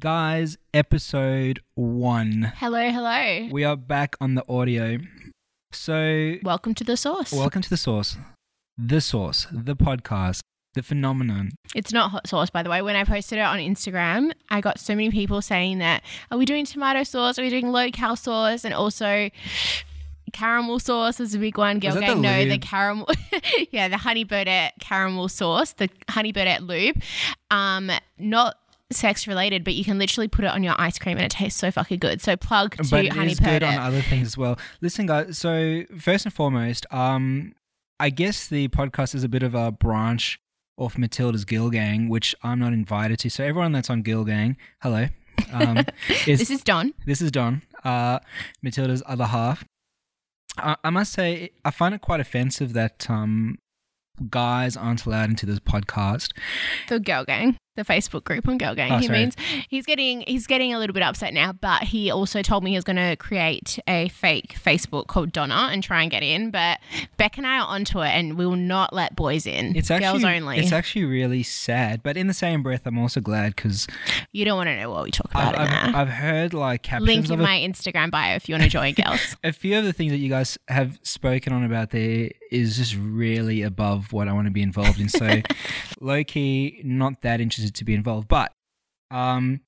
Guys, episode one. Hello, hello. We are back on the audio. So, Welcome to the sauce. welcome to the sauce. The sauce, the podcast, the phenomenon. it's not hot sauce, by the way. When I posted it on Instagram, I got so many people saying that, are we doing tomato sauce? Are we doing low cal sauce? And also, caramel sauce is a big one. Girl that the gang, no, the lube? caramel, yeah, the honey birdette caramel sauce, the honey birdette lube. Um, not sex related, but you can literally put it on your ice cream and it tastes so fucking good. So plug to but it honey is good on other things as well. Listen, guys. So first and foremost, um, I guess the podcast is a bit of a branch off Matilda's Girl Gang, which I'm not invited to. So everyone that's on Girl Gang, hello. Um, is, This is Don. this is Don, uh, Matilda's other half. I, I must say, I find it quite offensive that um, guys aren't allowed into this podcast. the girl gang the facebook group on girl gang Oh, he sorry. means he's getting he's getting a little bit upset now but he also told me he was going to create a fake facebook called donna and try and get in but beck and i are onto it and we will not let boys in It's actually girls only It's actually really sad, but in the same breath, I'm also glad because you don't want to know what we talk about I've, I've heard like captions link of in my instagram bio if you want to join girls a few of the things that you guys have spoken on about there is just really above what I want to be involved in. So, low key, not that interested to be involved. But um,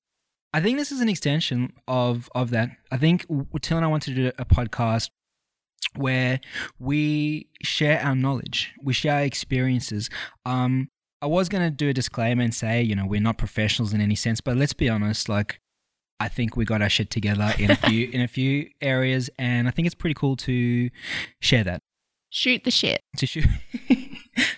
I think this is an extension of of that. I think Till and I want to do a podcast where we share our knowledge, we share our experiences. Um, I was going to do a disclaimer and say, you know, we're not professionals in any sense, but let's be honest, like I think we got our shit together in a few in a few areas, and I think it's pretty cool to share that shoot the shit to shoot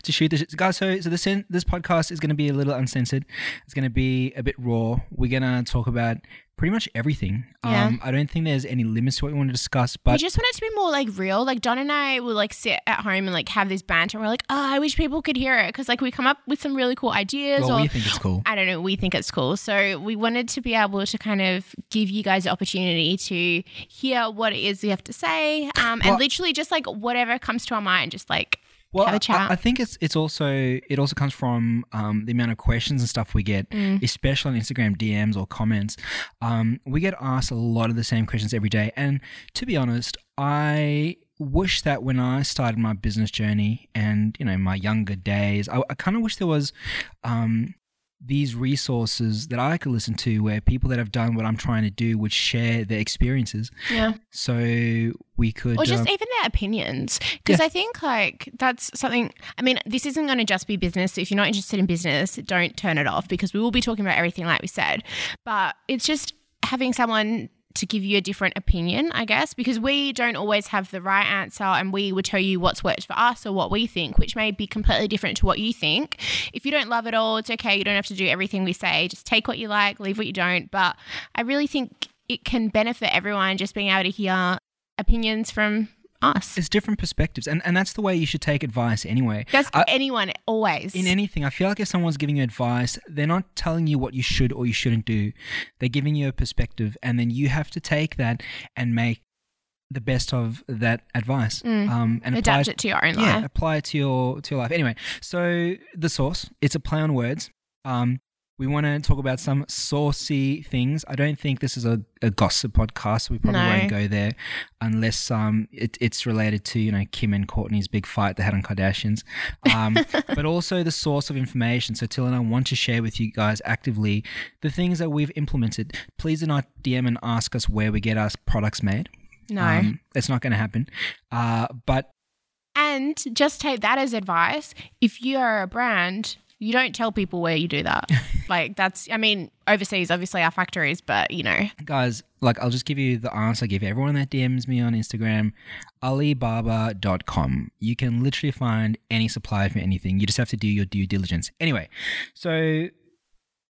to shoot this guys. So so this this podcast is going to be a little uncensored. It's going to be a bit raw. We're going to talk about pretty much everything. Yeah. Um, I don't think there's any limits to what we want to discuss, but we just want it to be more like real. Like Don and I will like sit at home and like have this banter. And we're like, oh, I wish people could hear it because like we come up with some really cool ideas. well, or we think it's cool. I don't know, we think it's cool. So we wanted to be able to kind of give you guys the opportunity to hear what it is we have to say. Um, and Well- literally just like whatever comes to our mind, just like Well, have a I- chat. I, I think it's it's also it also comes from um, the amount of questions and stuff we get, Mm. especially on Instagram DMs or comments. Um, we get asked a lot of the same questions every day, and to be honest, I wish that when I started my business journey and you know my younger days, I, I kind of wish there was. Um, these resources that I could listen to where people that have done what I'm trying to do would share their experiences yeah. so we could Or just uh, even their opinions. Because I think like that's something I mean, this isn't gonna just be business. If you're not interested in business, don't turn it off because we will be talking about everything like we said. But it's just having someone to give you a different opinion, I guess, because we don't always have the right answer and we would tell you what's worked for us or what we think, which may be completely different to what you think. If you don't love it all, it's okay. You don't have to do everything we say. Just take what you like, leave what you don't. But I really think it can benefit everyone just being able to hear opinions from us. it's different perspectives and and that's the way you should take advice anyway That's I- anyone always. in anything i feel like if someone's giving you advice they're not telling you what you should or you shouldn't do they're giving you a perspective and then you have to take that and make the best of that advice um and apply Mm. Adapt it to your own yeah life. apply it to your to your life anyway so the sauce it's a play on words um we want to talk about some saucy things. I don't think this is a, a gossip podcast. So we probably No. won't go there unless um it, it's related to you know Kim and Courtney's big fight they had on Kardashians, um, but also the source of information. So Till and I want to share with you guys actively the things that we've implemented. Please do not DM and ask us where we get our products made. No. um, it's not going to happen. Uh, but and just take that as advice. If you are a brand, you don't tell people where you do that. like that's I mean, overseas obviously our factories, but you know, guys, like I'll just give you the answer I give everyone that DMs me on Instagram, alibaba.com. You can literally find any supplier for anything. You just have to do your due diligence. Anyway, so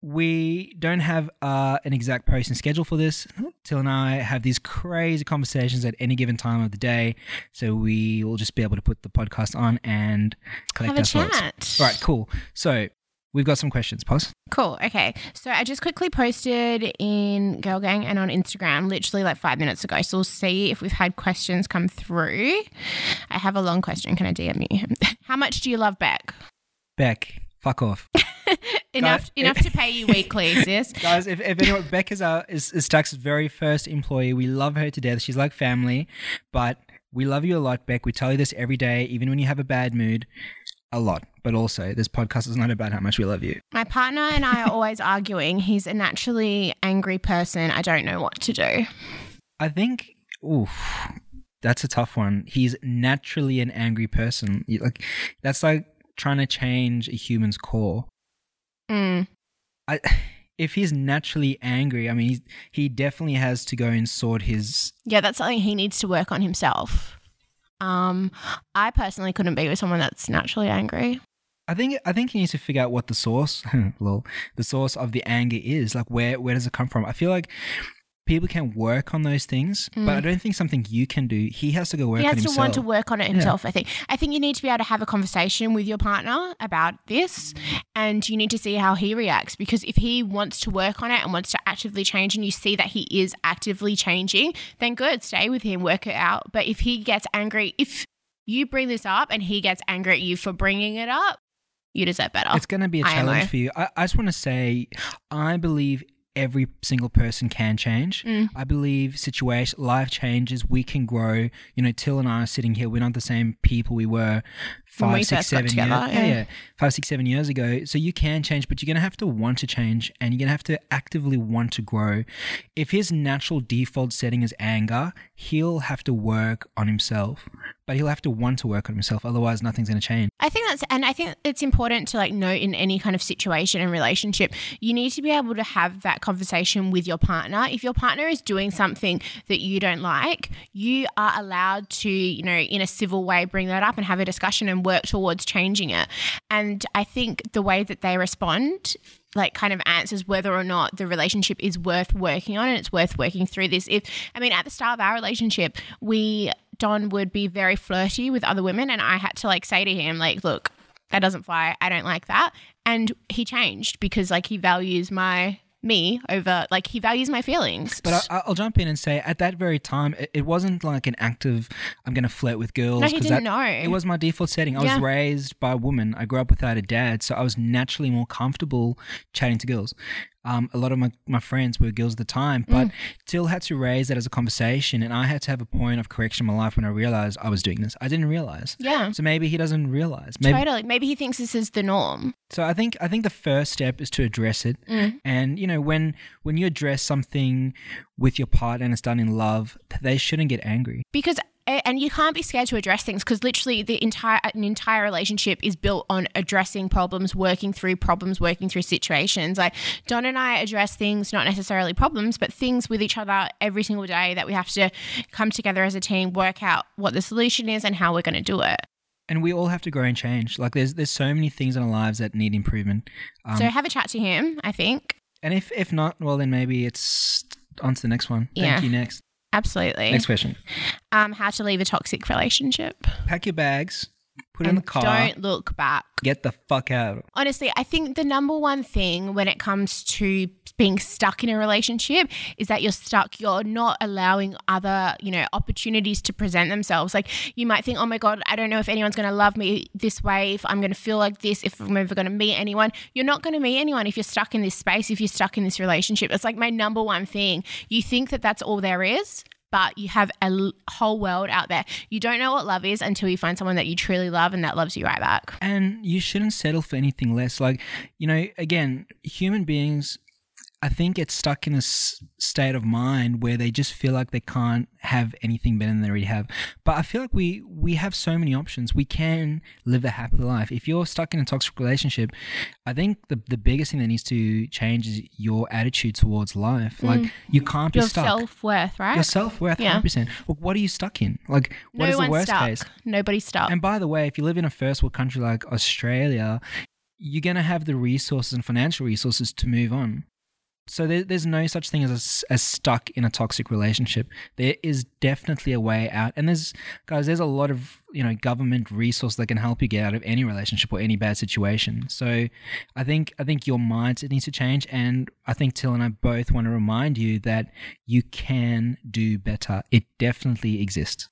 we don't have uh, an exact posting schedule for this. Till and I have these crazy conversations at any given time of the day, so we will just be able to put the podcast on and collect have a our thoughts. All right, cool. So we've got some questions. Pause. Cool. Okay. So I just quickly posted in Girl Gang and on Instagram literally like five minutes ago. So we'll see if we've had questions come through. I have a long question. Can I DM you? How much do you love Beck? Beck, fuck off. enough Guys, enough to pay you weekly, sis. Guys, if, if anyone, Becca's our, is, is Stack's very first employee. We love her to death. She's like family, but we love you a lot, Beck. We tell you this every day, even when you have a bad mood, a lot. But also, this podcast is not about how much we love you. My partner and I are always arguing. He's a naturally angry person. I don't know what to do. I think, oof, that's a tough one. He's naturally an angry person. Like that's like trying to change a human's core. Mm. I, if he's naturally angry, I mean, he's, he definitely has to go and sort his. Yeah, that's something he needs to work on himself. Um, I personally couldn't be with someone that's naturally angry. I think I think he needs to figure out what the source, lol, the source of the anger is. Like where where does it come from? I feel like people can work on those things, but I don't think something you can do. He has to go work Mm. he on has to himself. want to work on it himself i think i think you need to be able to have a conversation with your partner about this and you need to see how he reacts because if he wants to work on it and wants to actively change and you see that he is actively changing then good stay with him work it out but if he gets angry if you bring this up and he gets angry at you for bringing it up you deserve better It's going to be a IMO. challenge for you. I, I just want to say, I believe every single person can change. Mm. I believe situation, life changes. We can grow. You know, Till and I are sitting here. We're not the same people we were five, six, together, years. Yeah, yeah. yeah, five, six, seven years ago. So you can change, but you're going to have to want to change, and you're going to have to actively want to grow. If his natural default setting is anger, he'll have to work on himself. But he'll have to want to work on himself. Otherwise, nothing's going to change. I think that's, and I think it's important to like note in any kind of situation and relationship, you need to be able to have that conversation with your partner. If your partner is doing something that you don't like, you are allowed to, you know, in a civil way, bring that up and have a discussion and work towards changing it. And I think the way that they respond like kind of answers whether or not the relationship is worth working on and it's worth working through this. If I mean at the start of our relationship, we Don would be very flirty with other women and I had to like say to him like, look, that doesn't fly. I don't like that. And he changed because like he values my me over like he values my feelings. But I, I'll jump in and say, at that very time, it, it wasn't like an active I'm going to flirt with girls. No, he didn't that- know. It was my default setting. I Yeah. was raised by a woman. I grew up without a dad, so I was naturally more comfortable chatting to girls. Um, a lot of my, my friends were girls at the time, Mm. but Till had to raise that as a conversation, and I had to have a point of correction in my life when I realized I was doing this. I didn't realize. yeah. So maybe he doesn't realize. Maybe, Totally. Maybe he thinks this is the norm. so I think I think the first step is to address it, Mm. and you know when when you address something with your partner and it's done in love, they shouldn't get angry. because and you can't be scared to address things because literally the entire an entire relationship is built on addressing problems working through problems working through situations like don and i address things not necessarily problems but things with each other every single day that we have to come together as a team work out what the solution is and how we're going to do it And we all have to grow and change. Like there's there's so many things in our lives that need improvement. Um, so have a chat to him i think and if if not, well then maybe it's on to the next one. Thank Yeah. you. Next absolutely next question. um how to leave a toxic relationship Pack your bags, put it in the car, don't look back get the fuck out. honestly, I think the number one thing when it comes to being stuck in a relationship is that you're stuck. You're not allowing other, you know, opportunities to present themselves. Like you might think, oh my God, I don't know if anyone's going to love me this way, if I'm going to feel like this, if I'm ever going to meet anyone. You're not going to meet anyone if you're stuck in this space, if you're stuck in this relationship. It's like my number one thing. You think that that's all there is. But you have a whole world out there. You don't know what love is until you find someone that you truly love and that loves you right back. And you shouldn't settle for anything less. Like, you know, again, human beings, I think it's stuck in a s- state of mind where they just feel like they can't have anything better than they already have. But I feel like we we have so many options. We can live a happy life. If you're stuck in a toxic relationship, I think the the biggest thing that needs to change is your attitude towards life. Like mm. you can't be Your stuck. Your self worth, right? your self worth, Yeah. hundred percent. Look, what are you stuck in? Like, what no is the worst stuck. case? Nobody's stuck. And by the way, if you live in a first world country like Australia, you're going to have the resources and financial resources to move on. So there, there's no such thing as, a as stuck in a toxic relationship. There is definitely a way out, and there's guys. There's a lot of you know government resource that can help you get out of any relationship or any bad situation. So I think I think your mindset needs to change, and I think Till and I both want to remind you that you can do better. It definitely exists.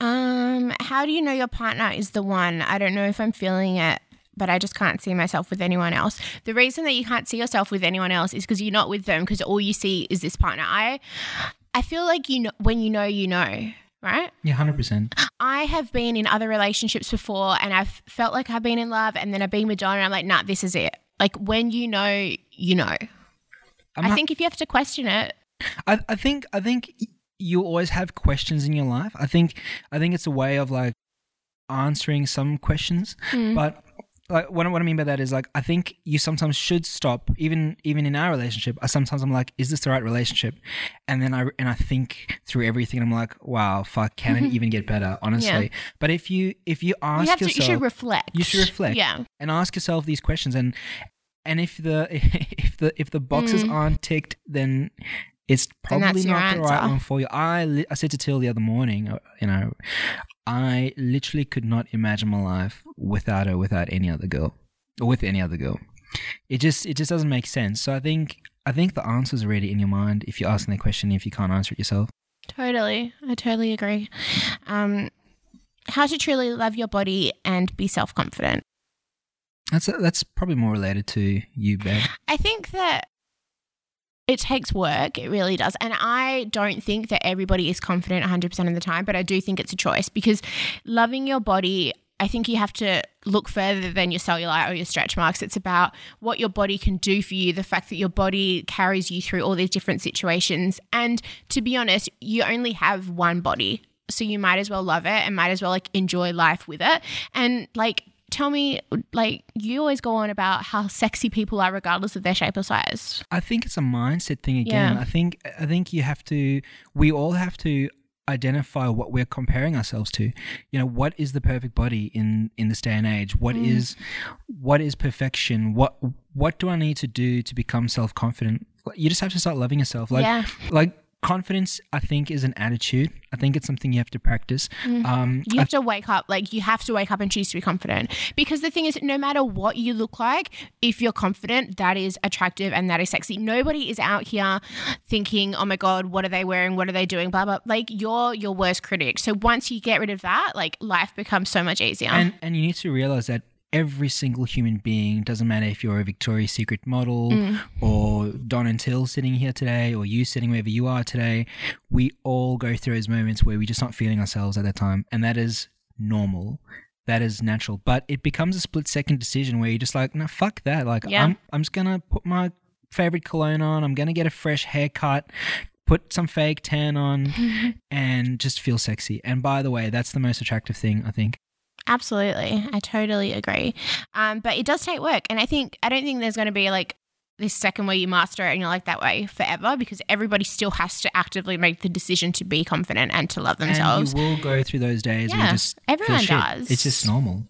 um, how do you know your partner is the one? I don't know if I'm feeling it but I just can't see myself with anyone else. The reason that you can't see yourself with anyone else is because you're not with them because all you see is this partner. I I feel like you know when you know you know, right? Yeah, hundred percent. I have been in other relationships before and I've felt like I've been in love and then I've been with John and I'm like, nah, this is it. Like when you know, you know. I think if you have to question it. I, I think I think you always have questions in your life. I think I think it's a way of like answering some questions, Mm. but like what, I- what I mean by that is like I think you sometimes should stop even even in our relationship. I sometimes I'm like, is this the right relationship? And then I and I think through everything. and I'm like, wow, fuck, can it even get better? Honestly, but if you if you ask You have to you should reflect. You should reflect. Yeah. and ask yourself these questions and and if the if the if the boxes Mm. aren't ticked then it's probably not the right one for you i li- i said to till the other morning uh, you know i literally could not imagine my life without her without any other girl or with any other girl it just it just doesn't make sense so i think i think the answer's already in your mind if you're asking the question if you can't answer it yourself Totally. I totally agree. Um, how to truly love your body and be self confident. that's that's probably more related to you babe I think that it takes work. It really does. And I don't think that everybody is confident 100% of the time, but I do think it's a choice because loving your body, I think you have to look further than your cellulite or your stretch marks. It's about what your body can do for you, the fact that your body carries you through all these different situations. And to be honest, you only have one body. So you might as well love it and might as well like enjoy life with it. And like, tell me, like, you always go on about how sexy people are regardless of their shape or size. I think it's a mindset thing again. Yeah. I think I think you have to we all have to identify what we're comparing ourselves to. You know, what is the perfect body in in this day and age? What Mm. is what is perfection? What what do I need to do to become self-confident? You just have to start loving yourself. Like Yeah. like confidence I think is an attitude. I think it's something you have to practice. Mm. Um You have to wake up, like, you have to wake up and choose to be confident. Because the thing is, no matter what you look like, if you're confident, that is attractive and that is sexy. Nobody is out here thinking, oh my God, what are they wearing? What are they doing? Blah, blah. Like, you're your worst critic. So once you get rid of that, like, life becomes so much easier. And and you need to realize that every single human being doesn't matter if you're a Victoria's Secret model Mm. or Don and Till sitting here today or you sitting wherever you are today. We all go through those moments where we're just not feeling ourselves at that time, and that is normal. That is natural, but it becomes a split second decision where you're just like, no, fuck that. Like, Yeah. I'm, I'm just gonna put my favorite cologne on. I'm gonna get a fresh haircut, put some fake tan on, and just feel sexy. And by the way, that's the most attractive thing I think. Absolutely. I totally agree. Um, but it does take work. And I think, I don't think there's going to be like this second where you master it and you're like that way forever because everybody still has to actively make the decision to be confident and to love themselves. And you will go through those days Yeah, everyone does. It's just normal.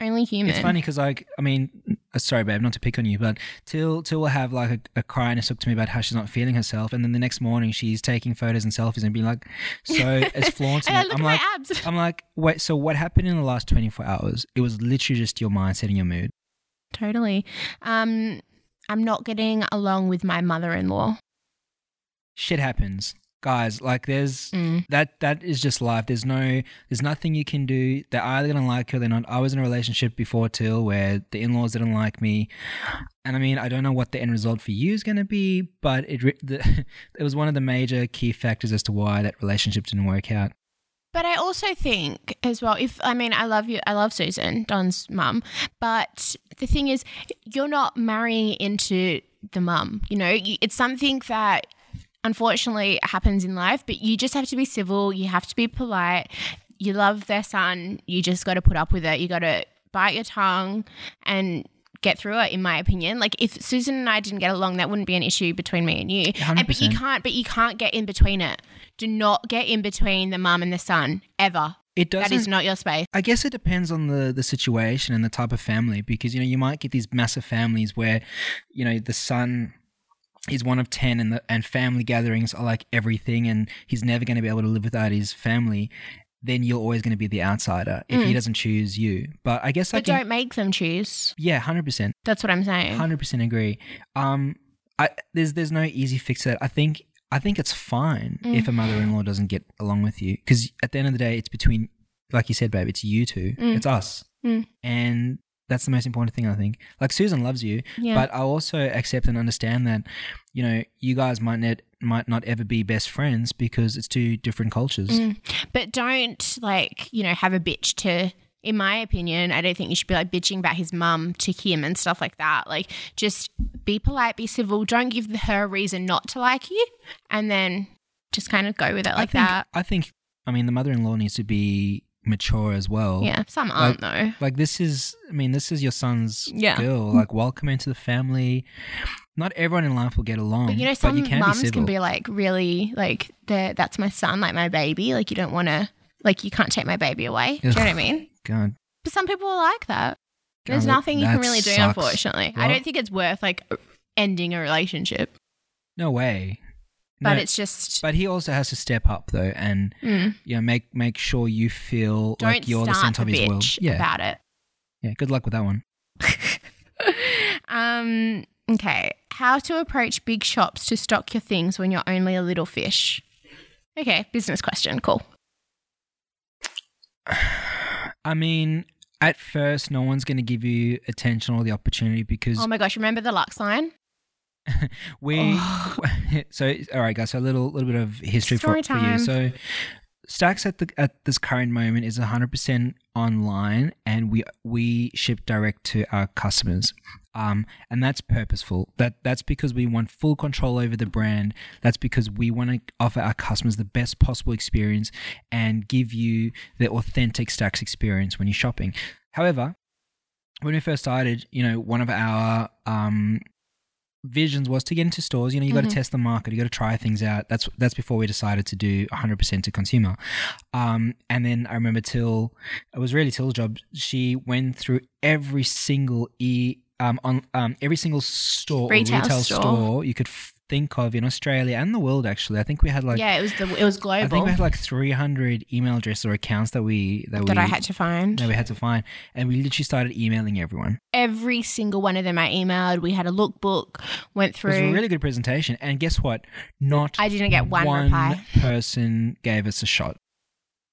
Only human. It's funny because like I mean, sorry, babe, not to pick on you, but Till Till will have like a, a cry and a talk to me about how she's not feeling herself, and then the next morning she's taking photos and selfies and being like, so it's flaunting. It. look I'm at like, abs. I'm like, wait, so what happened in the last 24 hours? It was literally just your mindset and your mood. Totally. Um, I'm not getting along with my mother in law. Shit happens, guys. Like there's Mm. that that is just life. There's no there's nothing you can do. They're either gonna like you or they're not. I was in a relationship before Till where the in laws didn't like me. And I mean, I don't know what the end result for you is going to be, but it the, it was one of the major key factors as to why that relationship didn't work out. But I also think as well, if I mean, I love you, I love Susan, Don's mum, but the thing is, you're not marrying into the mum. You know, it's something that unfortunately it happens in life, but you just have to be civil, you have to be polite. You love their son, you just got to put up with it. You got to bite your tongue and get through it in my opinion like if susan and i didn't get along that wouldn't be an issue between me and you and, but you can't but you can't get in between it do not get in between the mum and the son ever It doesn't. that is not your space I guess it depends on the the situation and the type of family because you know you might get these massive families where you know the son is one of 10 and the and family gatherings are like everything and he's never going to be able to live without his family then you're always going to be the outsider if he doesn't choose you. But i guess i can don't make them choose. Yeah 100% that's what i'm saying. 100% agree. Um i there's there's no easy fix to that. I think i think it's fine Mm. if a mother-in-law doesn't get along with you because at the end of the day it's between like you said babe it's you two. Mm. it's us. Mm. and That's the most important thing, I think. Like Susan loves you, Yeah. but I also accept and understand that, you know, you guys might not might not ever be best friends because it's two different cultures. Mm. But don't like, you know, have a bitch to in my opinion, I don't think you should be like bitching about his mum to him and stuff like that. Like just be polite, be civil, don't give her a reason not to like you and then just kind of go with it I like think, that. I think. I mean, the mother-in-law needs to be mature as well. Yeah. Some aren't though. Like this is, I mean, this is your son's Yeah. girl. Like, welcome into the family. Not everyone in life will get along, But you know, some you can mums be can be like really like that's my son, like my baby. Like you don't wanna like you can't take my baby away. Do you know what I mean? God, But some people are like that. There's God, that- nothing you can really do, sucks. unfortunately. I don't think it's worth like ending a relationship. no way. But No, it's just But he also has to step up though, and mm, you know, make make sure you feel don't like you're the center of his world. bitch Yeah, about it. yeah. Good luck with that one. um, okay. How to approach big shops to stock your things when you're only a little fish. Okay, business question. Cool. I mean, at first, no one's going to give you attention or the opportunity because Oh my gosh, remember the Lux line? we. so, all right, guys. So, a little little bit of history for, for you. So, Stacks at the at this current moment is 100% online, and we we ship direct to our customers. Um, and that's purposeful. That that's because we want full control over the brand. That's because we want to offer our customers the best possible experience and give you the authentic Stacks experience when you're shopping. However, when we first started, you know, one of our um, visions was to get into stores. You know, you got Mhm. to test the market, you got to try things out. That's that's before we decided to do 100% to consumer. Um, and then I remember Till, it was really Till's job. She went through every single e um on um every single store Retail or retail store. store. you could f- think of in Australia and the world. Actually, I think we had like. yeah, it was the it was global. I think we had like 300 email addresses or accounts that we that, that we I had to find. that we had to find, and we literally started emailing everyone. Every single one of them I emailed. We had a lookbook, went through. It was a really good presentation, and guess what? Not I didn't get one reply. person gave us a shot.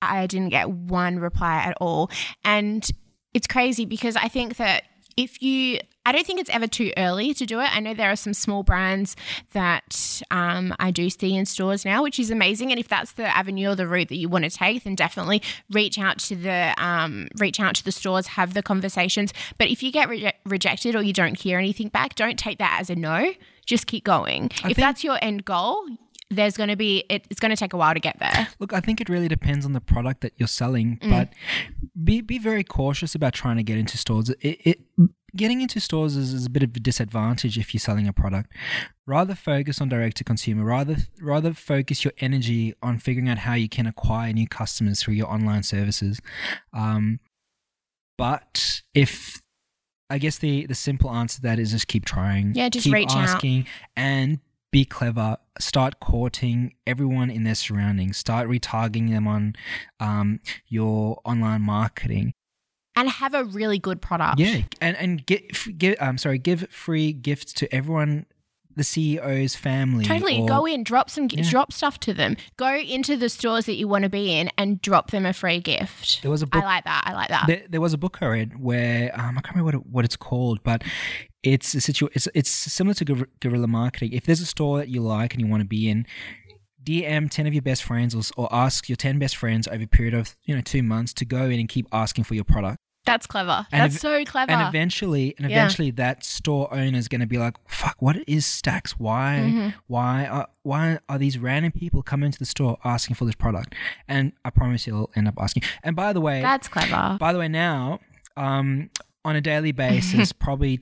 I didn't get one reply at all. And it's crazy because I think that if you, I don't think it's ever too early to do it. I know there are some small brands that um, I do see in stores now, which is amazing. And if that's the avenue or the route that you want to take, then definitely reach out to the um, reach out to the stores, have the conversations. But if you get reje- rejected or you don't hear anything back, don't take that as a no. Just keep going. if think- that's your end goal, there's going to be it, it's going to take a while to get there. Look, I think it really depends on the product that you're selling, Mm. but be be very cautious about trying to get into stores. It, it getting into stores is, is a bit of a disadvantage if you're selling a product. Rather focus on direct to consumer. Rather rather focus your energy on figuring out how you can acquire new customers through your online services. Um, but if I guess the the simple answer to that is just keep trying. Yeah, just keep reach out. asking and be clever. Start courting everyone in their surroundings. Start retargeting them on um, your online marketing. And have a really good product. Yeah, and and get give um sorry give free gifts to everyone, the CEO's family. Totally. or- Go in, drop some, Yeah. drop stuff to them. Go into the stores that you want to be in and drop them a free gift. There was a I book. like that. I like that. There, there was a book I read where um, I can't remember what, it, what it's called, but it's a situ- it's, it's similar to guer- guerrilla marketing. If there's a store that you like and you want to be in, DM ten of your best friends or, or ask your ten best friends over a period of you know two months to go in and keep asking for your product. That's clever. And That's ev- so clever. And eventually, and Yeah. eventually, that store owner is going to be like, "Fuck, what is Stacks? Why, Mhm. why, are, why are these random people coming to the store asking for this product?" And I promise you'll end up asking. And by the way, That's clever. by the way, now um, on a daily basis, probably,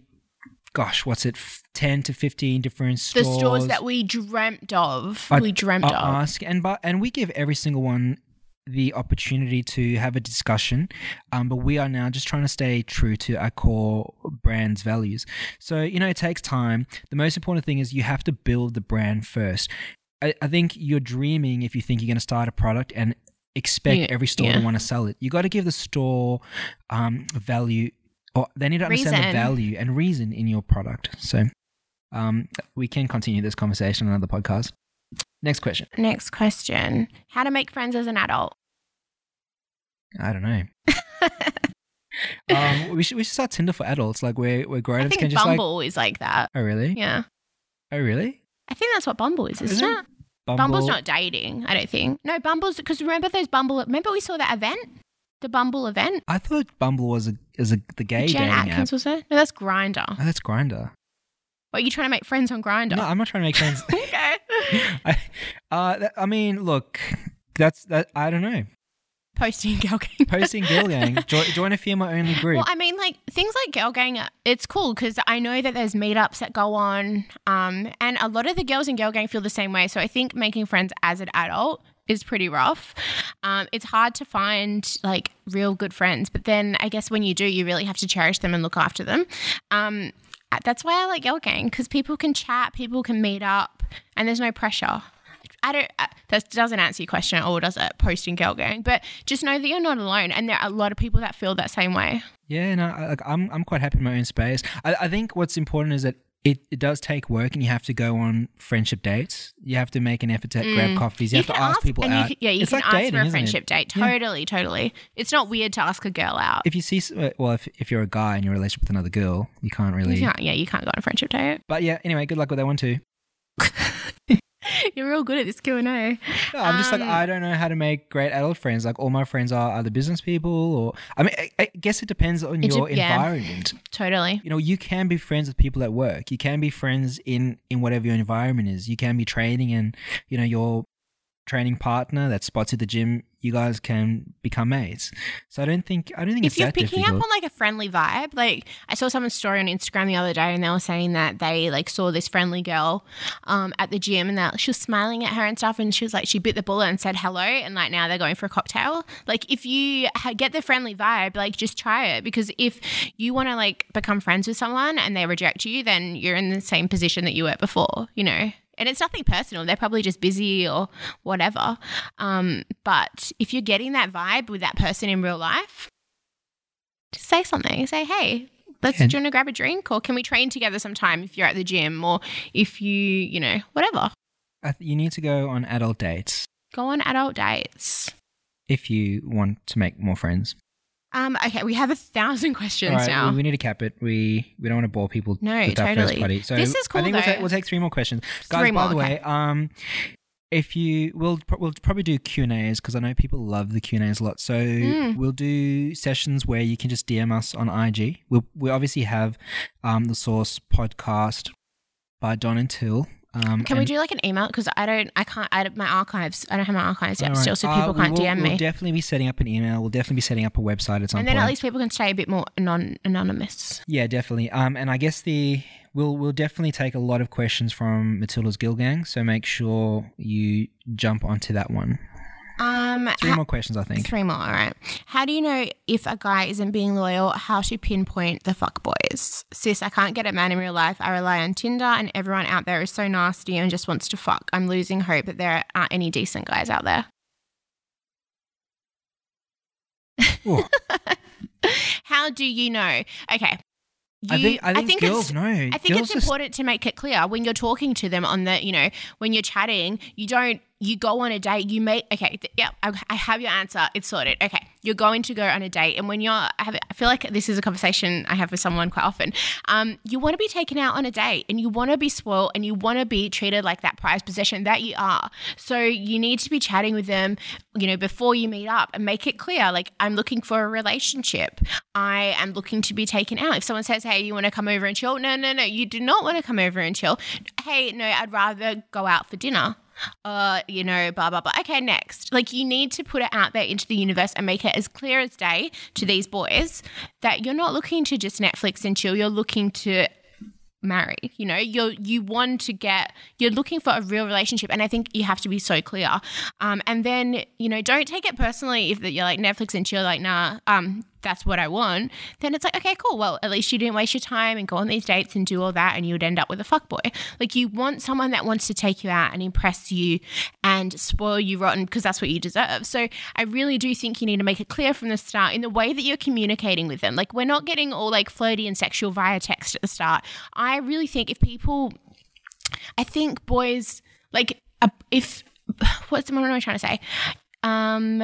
gosh, what's it, f- ten to fifteen different stores. The stores. that we dreamt of. I- we dreamt are of. ask and but and we give every single one the opportunity to have a discussion um, but we are now just trying to stay true to our core brand's values. So you know it takes time. The most important thing is you have to build the brand first. I, I think you're dreaming if you think you're going to start a product and expect Yeah, every store yeah. to want to sell it. You got to give the store um, value or they need to understand Reason. the value and reason in your product. So um, we can continue this conversation on another podcast next question Next question. How to make friends as an adult? I don't know. Um, we should we should start Tinder for adults. Like we're we're grown I ups think can just like. Bumble is like that. Oh really? Yeah. Oh really? I think that's what Bumble is, isn't, Isn't it? Bumble. Bumble's not dating, I don't think. No, Bumble's because remember those Bumble remember we saw that event? The Bumble event? I thought Bumble was a is a the gay Jen dating Atkins app. was it? No, that's Grindr. Oh, that's Grindr. What are you trying to make friends on Grindr? No, I'm not trying to make friends. okay. I, uh, I mean, look, that's that. I don't know. Posting girl gang. Posting girl gang. Join, join a female only group. Well, I mean, like things like girl gang, it's cool because I know that there's meetups that go on, um, and a lot of the girls in girl gang feel the same way. So I think making friends as an adult is pretty rough. Um, it's hard to find like real good friends, but then I guess when you do, you really have to cherish them and look after them. Um, that's why I like girl gang because people can chat, people can meet up, and there's no pressure. I don't. Uh, that doesn't answer your question at all, does it? Posting girl gang, but just know that you're not alone, and there are a lot of people that feel that same way. yeah, no, I, like, I'm I'm quite happy in my own space. I, I think what's important is that. It, it does take work, and you have to go on friendship dates. You have to make an effort to grab coffees. You, have to can ask, people out. You yeah, you it's can like ask dating, for a friendship date. Yeah. Totally, totally. It's not weird to ask a girl out. If you see, uh, well, if, if you're a guy and you're in a relationship with another girl, you can't really. You can't, yeah, you can't go on a friendship date. But yeah, anyway, good luck with that one too. You're real good at this Q and A. No, I'm just like Um, I don't know how to make great adult friends. Like all my friends are either business people or I mean I, I guess it depends on your yeah. environment. Totally. You know, you can be friends with people at work. You can be friends in in whatever your environment is. You can be training and you know your training partner that spots you at the gym. You guys can become mates. So I don't think I don't think If it's you're picking difficult. up on like a friendly vibe, like I saw someone's story on Instagram the other day, and they were saying that they like saw this friendly girl um, at the gym, and that she was smiling at her and stuff, and she was like she bit the bullet and said hello, and like now they're going for a cocktail. Like if you ha- get the friendly vibe, like just try it because if you want to like become friends with someone and they reject you, then you're in the same position that you were before, you know. And it's nothing personal. They're probably just busy or whatever. Um, but if you're getting that vibe with that person in real life, just say something. Say, hey, let's Yeah. do you want to grab a drink or can we train together sometime if you're at the gym or if you, you know, whatever. I th- you need to go on adult dates Go on adult dates. if you want to make more friends. Um, okay, we have a thousand questions right, now. we, we need to cap it. We we don't want to bore people No, with our first totally. So This is cool, I think we'll, we'll take three more questions, guys. Three by the okay. way, um, if you we'll we'll probably do Q and A's because I know people love the Q and A's a lot. So Mm. we'll do sessions where you can just DM us on IG. We'll we obviously have um the Sauce podcast by Don and Till. Um, Can we do like an email? Because I don't, I can't, I don't, my archives, I don't have my archives yet right. still, so Uh, people we can't will- DM We'll me. definitely be setting up an email. We'll definitely be setting up a website at some and then point. at least people can stay a bit more anon- anonymous. Yeah, definitely. Um, and I guess the we'll we'll definitely take a lot of questions from Matilda's Girl Gang. So make sure you jump onto that one. Um, Three ha- more questions, I think. Three more, all right. How do you know if a guy isn't being loyal? How to pinpoint the fuck boys? Sis, I can't get a man in real life. I rely on Tinder, and everyone out there is so nasty and just wants to fuck. I'm losing hope that there aren't any decent guys out there. How do you know? Okay. I You- think I think, girls it's, know. I think girls it's just- important to make it clear when you're talking to them on the, you know, when you're chatting, you don't, you go on a date, you meet, okay, th- yeah, I, I have your answer. It's sorted. Okay. You're going to go on a date. And when you're, I, have, I feel like this is a conversation I have with someone quite often. Um, you want to be taken out on a date and you want to be spoiled and you want to be treated like that prized possession that you are. So you need to be chatting with them, you know, before you meet up and make it clear, like, I'm looking for a relationship. I am looking to be taken out. If someone says, Hey, you want to come over and chill? No, no, no, you do not want to come over and chill. Hey, no, I'd rather go out for dinner. Uh, you know, blah, blah, blah. Okay, next. Like, you need to put it out there into the universe and make it as clear as day to these boys that you're not looking to just Netflix and chill. You're looking to marry you know you're you want to get you're looking for a real relationship and i think you have to be so clear um and then you know don't take it personally if you're like netflix and chill like nah um that's what i want then it's like okay cool. Well at least you didn't waste your time and go on these dates and do all that and you would end up with a fuck boy. Like you want someone that wants to take you out and impress you and spoil you rotten because that's what you deserve. So i really do think you need to make it clear from the start in the way that you're communicating with them. Like we're not getting all like flirty and sexual via text at the start. I really think if people I think boys like uh, if what's what am I trying to say? Um,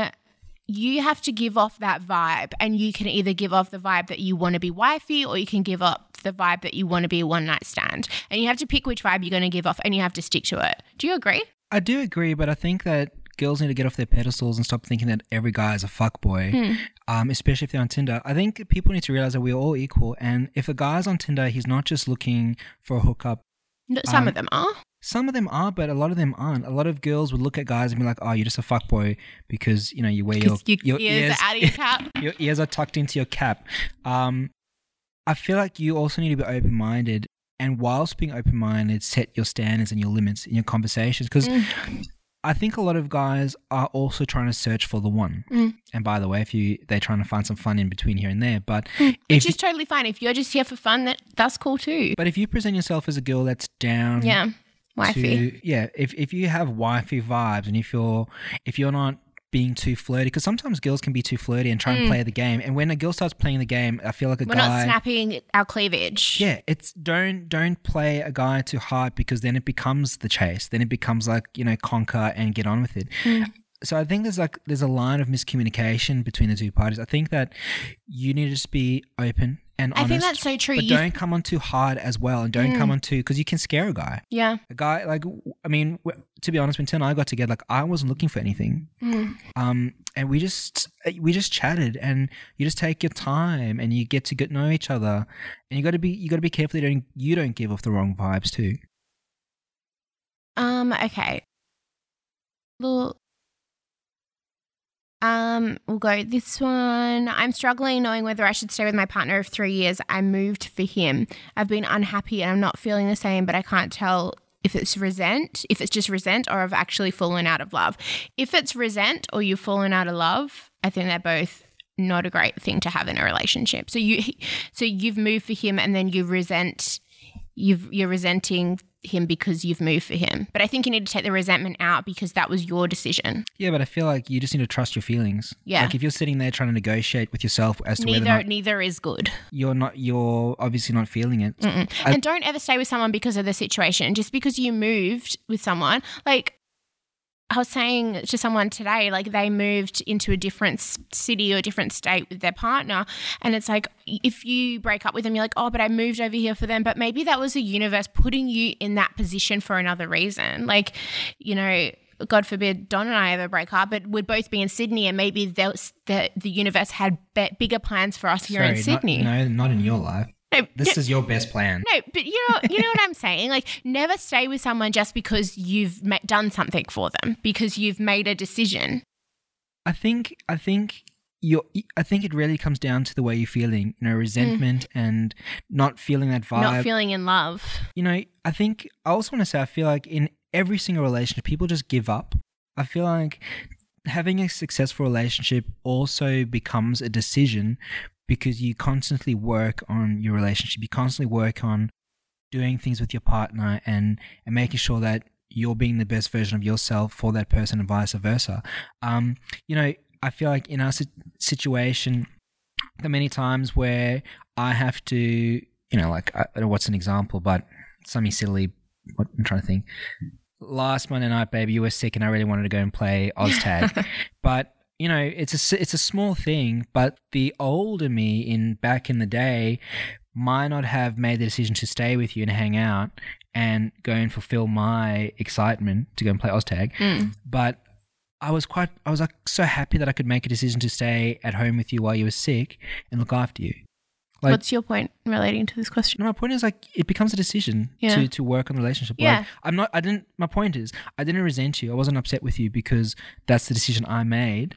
you have to give off that vibe, and you can either give off the vibe that you want to be wifey, or you can give up the vibe that you want to be a one night stand. And you have to pick which vibe you're going to give off, and you have to stick to it. Do you agree? I do agree, but I think that girls need to get off their pedestals and stop thinking that every guy is a fuckboy, Hmm. um, especially if they're on Tinder. I think people need to realize that we're all equal. And if a guy's on Tinder, he's not just looking for a hookup. Some Um, of them are. Some of them are, but a lot of them aren't. A lot of girls would look at guys and be like, "Oh, you're just a fuckboy because you know you wear your, your, ears, are out of your cap. your ears are tucked into your cap." Um, I feel like you also need to be open minded, and whilst being open minded, set your standards and your limits in your conversations because. Mm. I think a lot of guys are also trying to search for the one. Mm. And by the way, if you they're trying to find some fun in between here and there, but Which if is totally fine. If you're just here for fun, that that's cool too. but if you present yourself as a girl that's down Yeah, wifey. to yeah if, if you have wifey vibes and if you're if you're not being too flirty because sometimes girls can be too flirty and try and play the game and when a girl starts playing the game i feel like a Mm. We're guy not snapping our cleavage. yeah it's don't don't play a guy too hard because then it becomes the chase then it becomes like you know conquer and get on with it Mm. so i think there's like there's a line of miscommunication between the two parties i think that you need to just be open and I think that's so true. but You- don't come on too hard as well and don't Mm. come on too because you can scare a guy Yeah. a guy like I mean, to be honest, when Tim and I got together, like I wasn't looking for anything. Mm. Um, and we just we just chatted, and you just take your time, and you get to get know each other, and you got to be you got to be careful you don't you don't give off the wrong vibes too. Um. Okay. Look. Um, we'll go this one. I'm struggling knowing whether I should stay with my partner of three years. I moved for him. I've been unhappy and I'm not feeling the same, but I can't tell if it's resent, if it's just resent, or I've actually fallen out of love. If it's resent or you've fallen out of love, I think they're both not a great thing to have in a relationship. So you, so you've moved for him, and then you resent, you've you're resenting him because you've moved for him. But I think you need to take the resentment out because that was your decision. Yeah, but I feel like you just need to trust your feelings. Yeah. Like if you're sitting there trying to negotiate with yourself as to whether or Neither not neither is good. you're not you're obviously not feeling it. I- and don't ever stay with someone because of the situation. Just because you moved with someone, like I was saying to someone today, like they moved into a different city or a different state with their partner. And it's like, if you break up with them, you're like, oh, but I moved over here for them. But maybe that was the universe putting you in that position for another reason. Like, you know, God forbid Don and I ever break up, but we'd both be in Sydney and maybe the, the, universe had be- bigger plans for us here in Sorry, not- Sydney. no, not in your life. No, This is your best plan. no, but you know, you know what I'm saying. Like, never stay with someone just because you've done something for them, because you've made a decision. I think I think you I think it really comes down to the way you're feeling, you know, resentment and not feeling that vibe. Mm. Not feeling in love. you know, I think I also want to say I feel like in every single relationship people just give up. I feel like having a successful relationship also becomes a decision because you constantly work on your relationship. You constantly work on doing things with your partner and and making sure that you're being the best version of yourself for that person and vice versa. Um, you know, I feel like in our si- situation, the many times where I have to, you know, like I don't know what's an example, but something silly. What I'm trying to think. Last Monday night, baby, you were sick, and I really wanted to go and play Oztag, but you know, it's a it's a small thing. But the older me in back in the day might not have made the decision to stay with you and hang out and go and fulfill my excitement to go and play Oztag. Mm. But I was quite, I was like so happy that I could make a decision to stay at home with you while you were sick and look after you. Like- What's your point relating to this question? No, my point is like it becomes a decision Yeah. to to work on the relationship. Yeah. Like I'm not. I didn't. My point is I didn't resent you. I wasn't upset with you because that's the decision I made.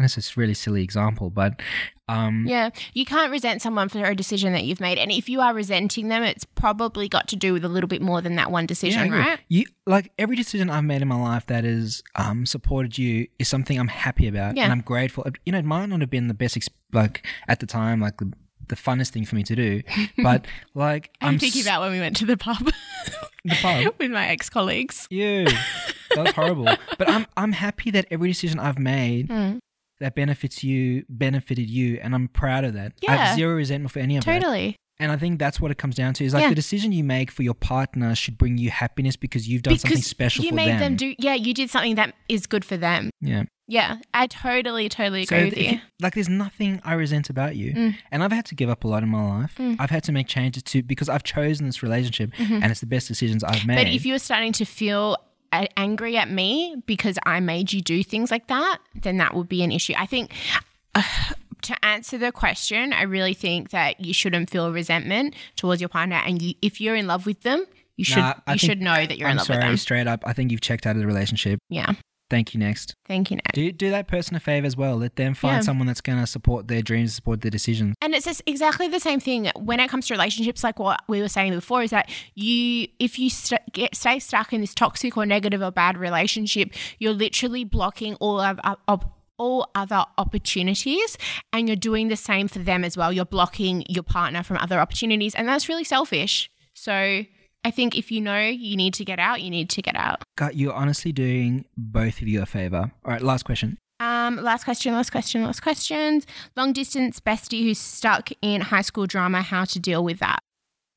It's a really silly example, but um, Yeah, you can't resent someone for a decision that you've made, and if you are resenting them, it's probably got to do with a little bit more than that one decision, agree. right? You like every decision I've made in my life that has um, supported you is something I'm happy about Yeah. and I'm grateful. You know, it might not have been the best, ex- like at the time, like the, the funnest thing for me to do, but like I'm, I'm thinking s- about when we went to the pub the pub. with my ex colleagues. Ew, that was horrible. But I'm I'm happy that every decision I've made Mm. That benefits you benefited you, and I'm proud of that. Yeah. I have zero resentment for any of that. Totally. And I think that's what it comes down to. Is like Yeah. the decision you make for your partner should bring you happiness because you've done something special for them. you made them. them. do yeah you did something that is good for them yeah. yeah i totally totally agree if with you like, there's nothing I resent about you, Mm. and I've had to give up a lot in my life. I've had to make changes to because I've chosen this relationship, and it's the best decisions I've made. Mm-hmm. but if you were starting to feel angry at me because i made you do things like that then that would be an issue i think uh, to answer the question i really think that you shouldn't feel resentment towards your partner and you, if you're in love with them you should Nah, you think- should know that you're I'm in love sorry, with them straight up. I think you've checked out of the relationship. yeah Thank you. Next, thank you Next. do do that person a favor as well. Let them find Yeah. someone that's going to support their dreams, support their decisions. And it's just exactly the same thing when it comes to relationships, like what we were saying before, is that you, if you st- get stay stuck in this toxic or negative or bad relationship, you're literally blocking all of. Uh, of all other opportunities and you're doing the same for them as well. You're blocking your partner from other opportunities and that's really selfish. So I think if you know you need to get out, you need to get out. God, you're honestly doing both of you a favor. All right, last question. Um, last question, last question, last questions. Long distance bestie who's stuck in high school drama, how to deal with that.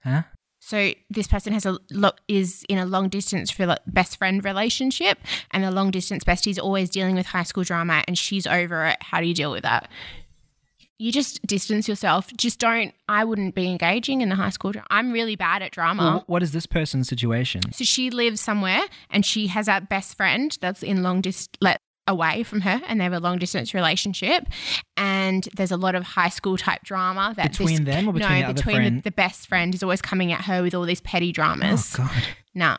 Huh? So this person has a lo- is in a long distance rela- best friend relationship, and the long distance bestie is always dealing with high school drama, and she's over it. How do you deal with that? You just distance yourself. Just don't. I wouldn't be engaging in the high school. I'm really bad at drama. Well, what is this person's situation? So she lives somewhere and she has a best friend that's in long distance let away from her and they have a long distance relationship and there's a lot of high school type drama that Between this, them or between no the between? The, the best friend is always coming at her with all these petty dramas. Oh God. no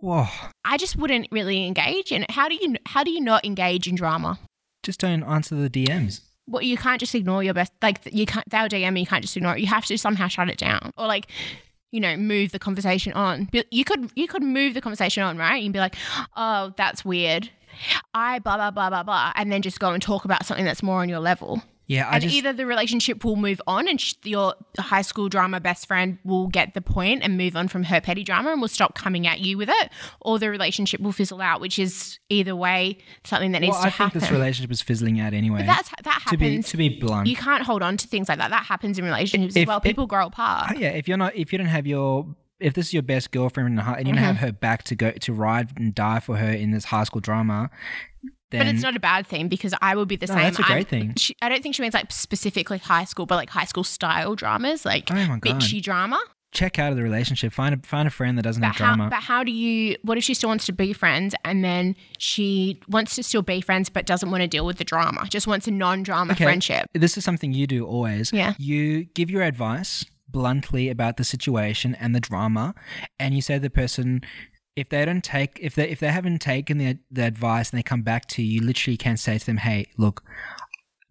Whoa. I just wouldn't really engage in it how do you how do you not engage in drama Just don't answer the DMs. Well, you can't just ignore your best. Like you can't. They'll DM you. You can't just ignore it. You have to somehow shut it down, or like, you know, move the conversation on. You could you could move the conversation on, right? You'd be like, oh, that's weird. I blah blah blah blah blah, and then just go and talk about something that's more on your level. Yeah, I and just either the relationship will move on, and sh- your high school drama best friend will get the point and move on from her petty drama, and will stop coming at you with it, or the relationship will fizzle out, which is either way something that needs well, to I think happen. this relationship is fizzling out anyway. but that's that to be happens. to be blunt. You can't hold on to things like that. That happens in relationships If- as well. People grow apart. Oh, yeah, if you're not, if you don't have your, if this is your best girlfriend in the high, and you don't have Mm-hmm. her back to go to ride and die for her in this high school drama, then but it's not a bad thing because I would be the No, same. that's a great I'm- thing. She, I don't think she means like specifically high school, but like high school style dramas, like Oh bitchy drama. check out of the relationship. Find a find a friend that doesn't But have how, drama. but how do you? What if she still wants to be friends and then she wants to still be friends but doesn't want to deal with the drama? Just wants a non-drama Okay. friendship. This is something you do always. Yeah. You give your advice bluntly about the situation and the drama, and you say to the person, if they don't take, if they if they haven't taken the the advice and they come back to you, you literally can say to them, "Hey, look."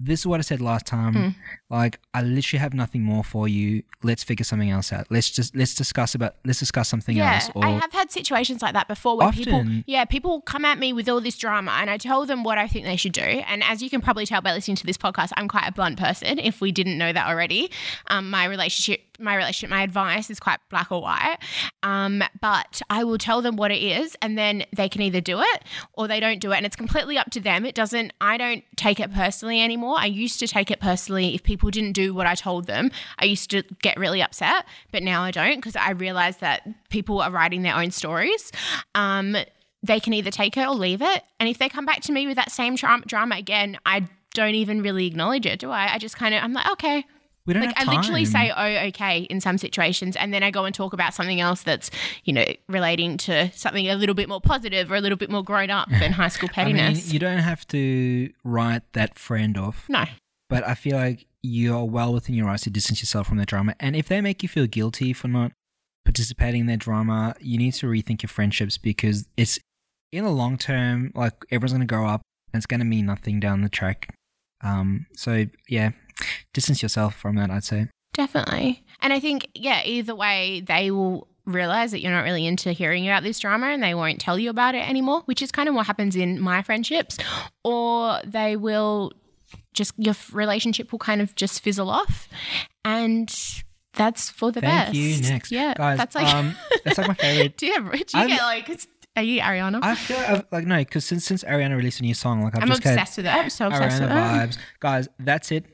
This is what I said last time. Hmm. Like, I literally have nothing more for you. Let's figure something else out. Let's just let's discuss about let's discuss something Yeah, else. Or I have had situations like that before where people, yeah, people come at me with all this drama, and I tell them what I think they should do. And as you can probably tell by listening to this podcast, I'm quite a blunt person. If we didn't know that already, um, my relationship, my relationship, my advice is quite black or white. Um, but I will tell them what it is, and then they can either do it or they don't do it, and it's completely up to them. It doesn't. I don't take it personally anymore. I used to take it personally if people didn't do what I told them. I used to get really upset, but now I don't because I realize that people are writing their own stories. Um, they can either take it or leave it, and if they come back to me with that same tra- drama again, I don't even really acknowledge it, do I? I just kind of I'm like, okay, we don't like I literally say, "Oh, okay," in some situations, and then I go and talk about something else that's, you know, relating to something a little bit more positive or a little bit more grown up than high school I mean, pettiness. you don't have to write that friend off. no, but I feel like you're well within your rights to distance yourself from their drama. And if they make you feel guilty for not participating in their drama, you need to rethink your friendships because it's in the long term, like everyone's going to grow up and it's going to mean nothing down the track. Um, so yeah, distance yourself from that, I'd say. definitely. And I think, yeah, either way, they will realize that you're not really into hearing about this drama and they won't tell you about it anymore, which is kind of what happens in my friendships, or they will just your relationship will kind of just fizzle off, and that's for the Thank best. you. Next, yeah, guys. that's like. um, that's like my favorite. do you, have, do you I'm- get like? Are you Ariana? I feel like, like no, because since since Ariana released a new song, like I've I'm just obsessed with it. I'm so obsessed Ariana with it. vibes, guys. That's it.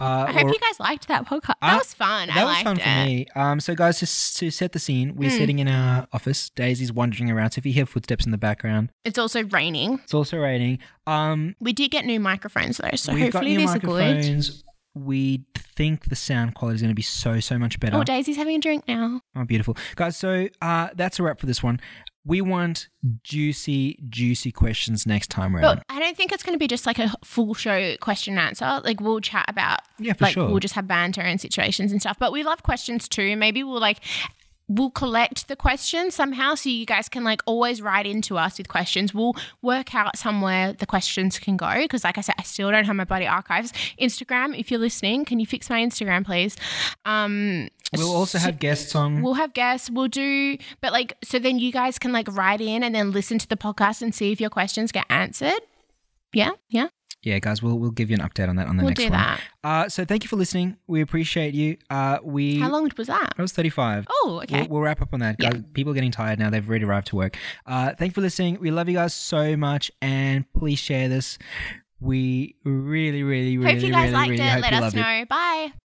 Uh, I hope or- you guys liked that podcast. That Uh, was fun. that I was fun it. for me. Um, so guys, just to set the scene, we're Mm. sitting in our office. Daisy's wandering around. So if you hear footsteps in the background, It's also raining. it's also raining. Um, We did get new microphones though, so hopefully these are good. We think the sound quality is going to be so so much better. Oh, Daisy's having a drink now. Oh, beautiful. Guys, so uh, that's a wrap for this one. We want juicy, juicy questions next time around. But I don't think it's going to be just like a full show question and answer. Like we'll chat about yeah, for like sure. we'll just have banter and situations and stuff. But we love questions too. Maybe we'll like we'll collect the questions somehow so you guys can like always write into us with questions. We'll work out somewhere the questions can go because like I said, I still don't have my bloody archives. Instagram, if you're listening, can you fix my Instagram please? Um we'll also have guests on. We'll have guests. We'll do, but like, so then you guys can like write in and then listen to the podcast and see if your questions get answered. Yeah, yeah, yeah, guys, we'll we'll give you an update on that on the we'll next do one. that. Uh, so thank you for listening. We appreciate you. Uh, we How long was that? That was thirty-five. Oh, okay. We'll, we'll wrap up on that. Yeah. Guys, people are getting tired now. They've already arrived to work. Uh, thank you for listening. We love you guys so much, and please share this. We really, really, really, Hope you guys really, liked really it. hope Let us loved it. know. Bye.